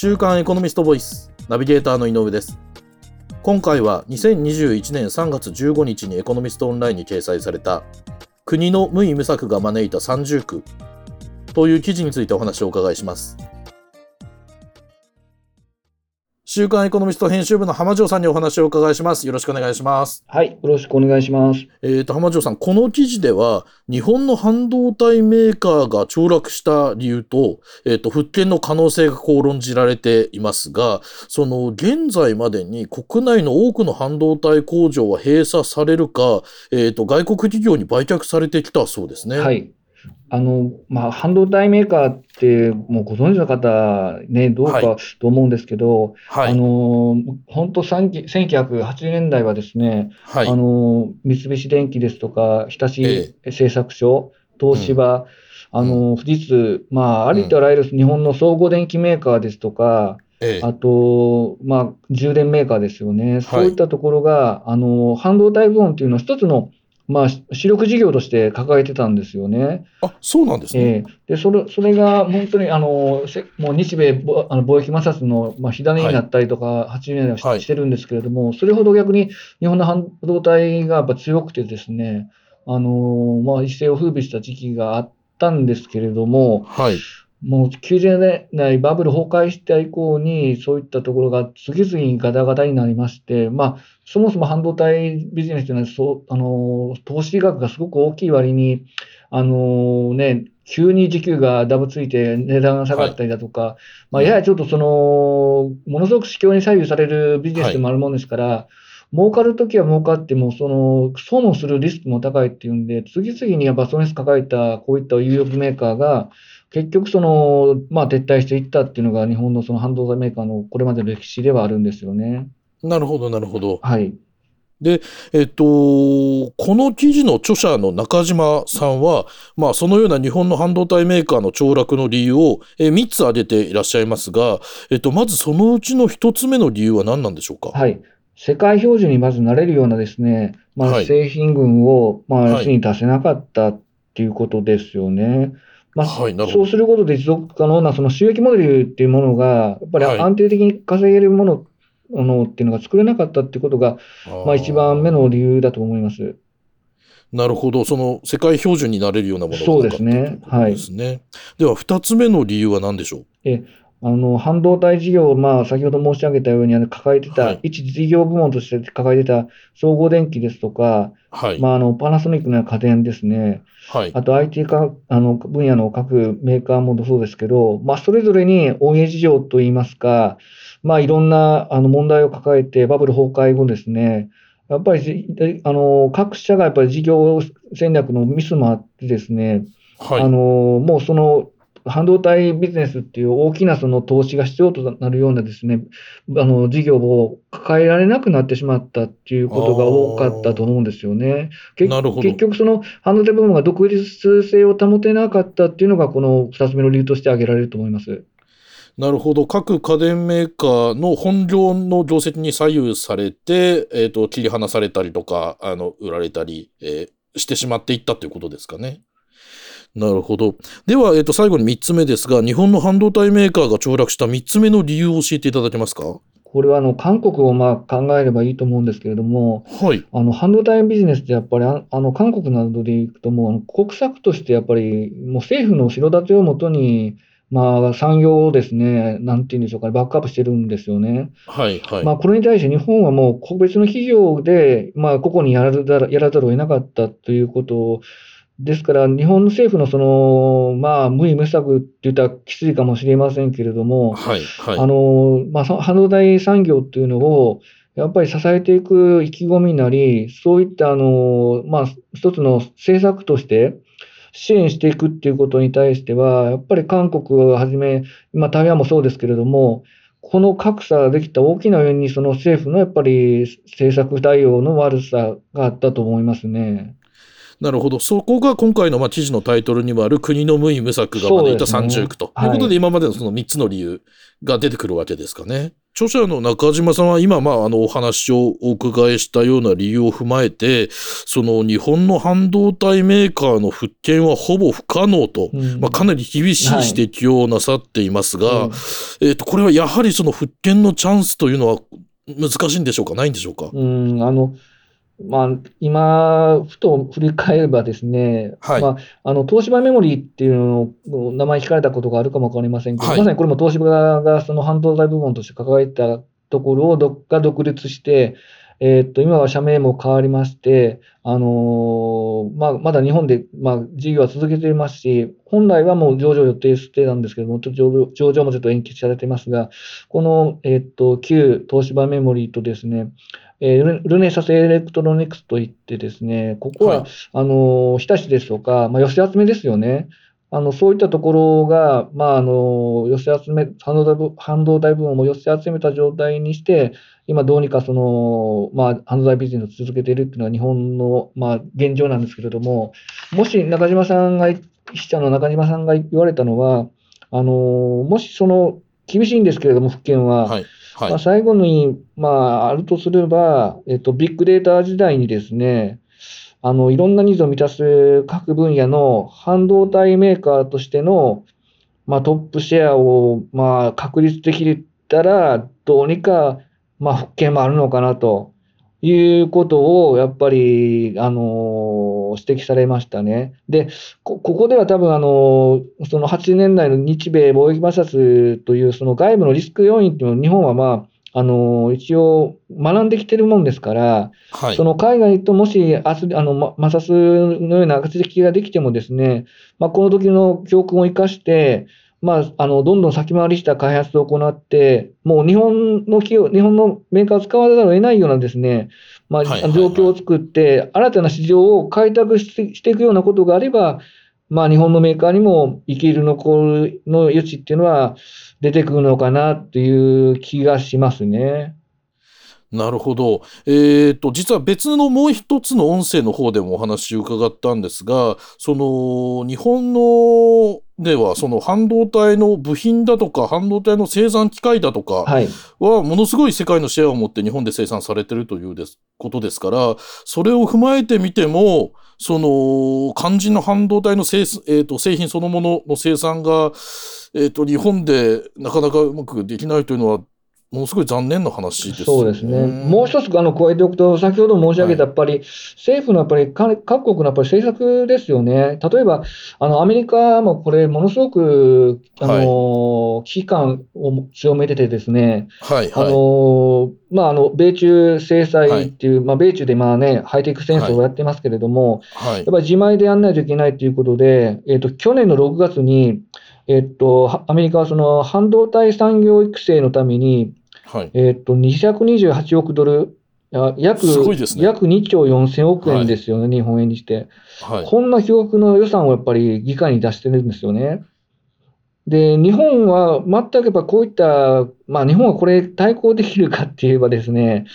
週刊エコノミストボイスナビゲーターの井上です。今回は2021年3月15日にエコノミストオンラインに掲載された国の無為無策が招いた三重苦という記事についてお話をお伺いします。週刊エコノミスト編集部の浜城さんにお話をお伺いします。よろしくお願いします。はい、よろしくお願いします。えっ、ー、と、浜城さん、この記事では、日本の半導体メーカーが凋落した理由と、えっ、ー、と、復権の可能性がこう論じられていますが、その、現在までに国内の多くの半導体工場は閉鎖されるか、えっ、ー、と、外国企業に売却されてきたそうですね。はい。あの、まあ、半導体メーカーって、もうご存知の方、ね、どうかと思うんですけど、はい、あの、本当、1980年代はですね、はい、あの、三菱電機ですとか、日立製作所、ええ、東芝、うん、あの、富士通、まあ、ありとあらゆる日本の総合電機メーカーですとか、ええ、あと、まあ、充電メーカーですよね。そういったところが、あの、半導体部門っていうのは一つのまあ、主力事業として抱えてたんですよね。あそうなんですね。えー、でそれそれが本当にあのもう日米あの貿易摩擦の、まあ、火種になったりとか、はい、80年代はしてるんですけれども、それほど逆に日本の半導体がやっぱ強くてですね、あのまあ、一世を風靡した時期があったんですけれども、はい、もう90年代バブル崩壊した以降に、そういったところが次々にガタガタになりまして、まあ、そもそも半導体ビジネスというのは、そうあの投資額がすごく大きい割に、あのね、急に時給がダブついて値段が下がったりだとか、はい、まあ、ややちょっとその、ものすごく市況に左右されるビジネスでもあるものですから、はい儲かるときは儲かっても、その、損をするリスクも高いっていうんで、次々にやっぱ損失抱えたこういった有力メーカーが、結局その、まあ、撤退していったっていうのが日本のその半導体メーカーのこれまでの歴史ではあるんですよね。なるほど、なるほど。はい。で、えっと、この記事の著者の中島さんは、まあ、そのような日本の半導体メーカーの凋落の理由を、え3つ挙げていらっしゃいますが、えっと、まずそのうちの1つ目の理由は何なんでしょうか？はい。世界標準にまずなれるようなですね、まあ、製品群を、まあ、安に出せなかったっていうことですよね。はいまあ、はい、そうすることで持続可能なその収益モデルっていうものが、やっぱり安定的に稼げるもの,、ものっていうのが作れなかったっていうことが、まあ、一番目の理由だと思います。なるほど、その世界標準になれるようなものがそうですね。はい。では、二つ目の理由は何でしょう？えあの半導体事業、まあ、先ほど申し上げたように、あの抱えてた、はい、一事業部門として抱えてた総合電機ですとか、はい、まあ、あのパナソニックの家電ですね、はい、あと IT かあの分野の各メーカーもそうですけど、まあ、それぞれに OA 事情といいますか、まあ、いろんなあの問題を抱えて、バブル崩壊後ですね、やっぱりあの各社がやっぱり事業戦略のミスもあってですね、はい、あのもうその半導体ビジネスっていう大きなその投資が必要となるようなですね、あの事業を抱えられなくなってしまったっていうことが多かったと思うんですよね。結局その半導体部門が独立性を保てなかったっていうのがこの2つ目の理由として挙げられると思います。なるほど。各家電メーカーの本業の業績に左右されて、えっ、ー、と、切り離されたりとか、あの、売られたり、えー、してしまっていったということですかね。なるほど。では、えっ、ー、と、最後に3つ目ですが、日本の半導体メーカーが凋落した3つ目の理由を教えていただけますか？これはあの韓国をまあ考えればいいと思うんですけれども、はい、あの半導体ビジネスってやっぱりあの韓国などでいくともう国策としてやっぱりもう政府の後ろ盾をもとにまあ、産業をですね、なんていうんでしょうか、バックアップしてるんですよね。はい、はい。まあ、これに対して日本はもう個別の企業で、まあ、個々にやらざるやらざるを得なかったということですから、日本の政府のその、まあ、無為無策って言ったらきついかもしれませんけれども、はいはい、あの、まあ、半導体産業っていうのを、やっぱり支えていく意気込みなり、そういったあの、まあ、一つの政策として支援していくっていうことに対しては、やっぱり韓国をはじめ、今、台湾もそうですけれども、この格差ができた大きな要因に、その政府のやっぱり政策対応の悪さがあったと思いますね。なるほど。そこが今回のまあ記事のタイトルにもある国の無為無策が招いた三重苦と。い。うことで、今までのその3つの理由が出てくるわけですかね。著者の中島さんは今、まあ、あの、お話をお伺いしたような理由を踏まえて、その日本の半導体メーカーの復権はほぼ不可能と、うん、まあ、かなり厳しい指摘をなさっていますが、はい、えっ、と、これはやはりその復権のチャンスというのは難しいんでしょうか？ないんでしょうか？うん、あの、まあ、今、ふと振り返ればですね、はい、まあ、あの東芝メモリーっていうのの名前聞かれたことがあるかもわかりませんけど、はい、まさにこれも東芝がその半導体部門として掲げたところをどが独立して、えー、っと今は社名も変わりまして、あのー、まあ、まだ日本で、まあ、事業は続けていますし、本来はもう上場予定してなんですけども、ちょっと上場もちょっと延期されていますが、この、えー、っと旧東芝メモリーとですね、えー、ルネサスエレクトロニクスといってですね、ここは、はい、あの、日立ですとか、まあ、寄せ集めですよね。あの、そういったところが、まあ、あの、寄せ集め、半導体半導体部門も寄せ集めた状態にして、今どうにかその、まあ、半導体ビジネスを続けているっていうのは日本の、まあ、現状なんですけれども、もし中島さんが、筆者の中島さんが言われたのは、あの、もしその、厳しいんですけれども、復権は、はいはい、まあ、最後に、まあ、あるとすれば、えっと、ビッグデータ時代にですね、あの、いろんなニーズを満たす各分野の半導体メーカーとしての、まあ、トップシェアを、まあ、確立できたら、どうにか、まあ、復権もあるのかなということを、やっぱり、あの、指摘されましたね。で、ここでは多分、あの、その80年代の日米貿易摩擦という、その外部のリスク要因っていうのを日本はまあ、あの、一応学んできてるもんですから、はい、その海外ともしあの摩擦のような圧力ができてもですね、まあ、この時の教訓を生かして、まあ、あの、どんどん先回りした開発を行って、もう日本の企業、日本のメーカーを使わざるを得ないようなですね、まあ、状況を作って、新たな市場を開拓していくようなことがあれば、まあ、日本のメーカーにも生きる残るの余地っていうのは出てくるのかなっていう気がしますね。なるほど。えっ、ー、と、実は別のもう一つの音声の方でもお話を伺ったんですが、その、日本のでは、その半導体の部品だとか、半導体の生産機械だとかは、ものすごい世界のシェアを持って日本で生産されてるというですことですから、それを踏まえてみても、その、肝心の半導体の製,、えーと、製品そのものの生産が、えっ、ー、と、日本でなかなかうまくできないというのは、ものすごい残念な話です、ね、そうですね。もう一つ、あの、加えておくと、先ほど申し上げた、やっぱり、政府のやっぱり、各国のやっぱり政策ですよね。例えば、あの、アメリカもこれ、ものすごく、あの、はい、危機感を強めててですね、はい、はい、あの、まあ、あの、米中制裁っていう、はい、まあ、米中でまあね、ハイテク戦争をやってますけれども、はい、やっぱり自前でやんないといけないということで、えっ、ー、と、去年の6月に、えっと、アメリカはその半導体産業育成のために、はい、えっと、228億ドル、約、ね、約2兆4000億円ですよね、はい、日本円にして、はい。こんな巨額の予算をやっぱり議会に出してるんですよね。で、日本は全くやっぱこういった、まあ日本はこれ対抗できるかって言えばですね、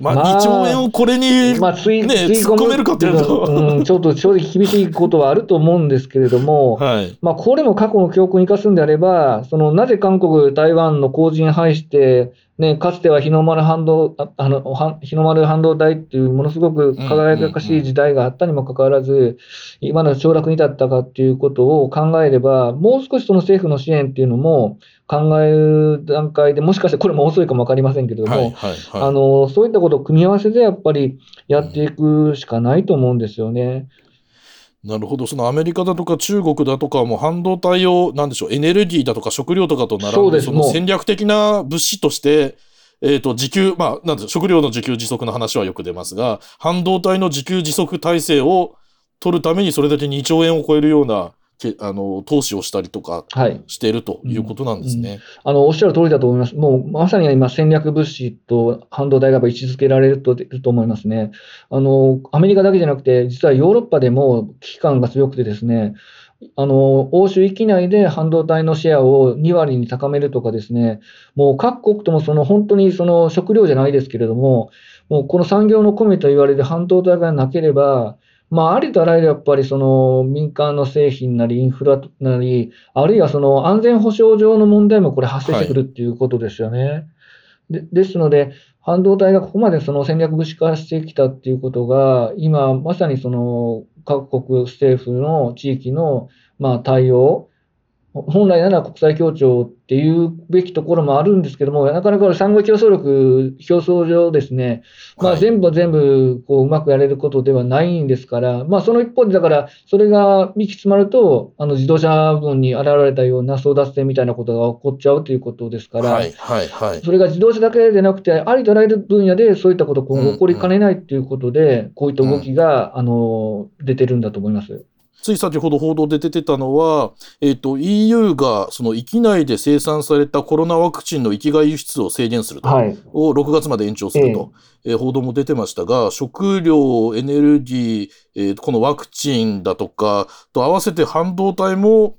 まあ、2兆円をこれに、まあ、つい、ね、突っ込めるかっていうと、うん、ちょっと正直厳しいことはあると思うんですけれども、はい、まあこれも過去の教訓を生かすんであれば、そのなぜ韓国、台湾の後人廃して、ね、かつては日の丸半導あの日の丸半導体っていうものすごく輝かしい時代があったにもかかわらず、今の凋落に至ったかっていうことを考えれば、もう少しその政府の支援っていうのも考える段階で、もしかしてこれも遅いかも分かりませんけれども、あのそういったことを組み合わせてやっぱりやっていくしかないと思うんですよね。なるほど。そのアメリカだとか中国だとかも半導体を、なんでしょう、エネルギーだとか食料とかと並んで、その戦略的な物資として、えっ、ー、と、自給、まあ、なんで食料の自給自足の話はよく出ますが、半導体の自給自足体制を取るためにそれだけ2兆円を超えるようなあの投資をしたりとかしているということなんですね、はいうんうん、あのおっしゃる通りだと思います。もうまさに今、戦略物資と半導体が位置づけられるとと思いますねあの。アメリカだけじゃなくて、実はヨーロッパでも危機感が強くてですね、あの欧州域内で半導体のシェアを2割に高めるとかですね、もう各国ともその本当にその食料じゃないですけれども、もうこの産業の米と言われる半導体がなければ、まあ、ありとあらゆるやっぱりその民間の製品なりインフラなり、あるいはその安全保障上の問題もこれ発生してくるっていうことですよね。はい、でですので、半導体がここまでその戦略物資化してきたっていうことが、今まさにその各国政府の地域のまあ対応、本来なら国際協調っていうべきところもあるんですけども、なかなか産業競争力、競争上ですね、まあ、全部全部こううまくやれることではないんですから、まあ、その一方で、だから、それが幹詰まると、あの自動車分に現れたような争奪戦みたいなことが起こっちゃうということですから、はいはいはい、それが自動車だけでなくて、ありとあらゆる分野でそういったこと今後起こりかねないということで、こういった動きが、あの出てるんだと思います。つい先ほど報道で出てたのは、えっ、ー、と、EU がその域内で生産されたコロナワクチンの域外輸出を制限すると、はい、を6月まで延長すると、えー、えー、報道も出てましたが、食料、エネルギー、えー、このワクチンだとか、と合わせて半導体も、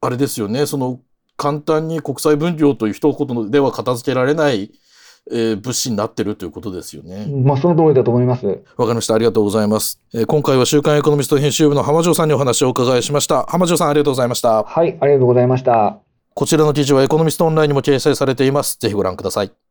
あれですよね、その簡単に国際分業という一言では片付けられないえー、物資になってるということですよね。まあ、その通りだと思います。わかりました。ありがとうございます。えー、今回は週刊エコノミスト編集部の浜城さんにお話をお伺いしました。浜城さん、ありがとうございました。はい、ありがとうございました。こちらの記事はエコノミストオンラインにも掲載されています。ぜひご覧ください。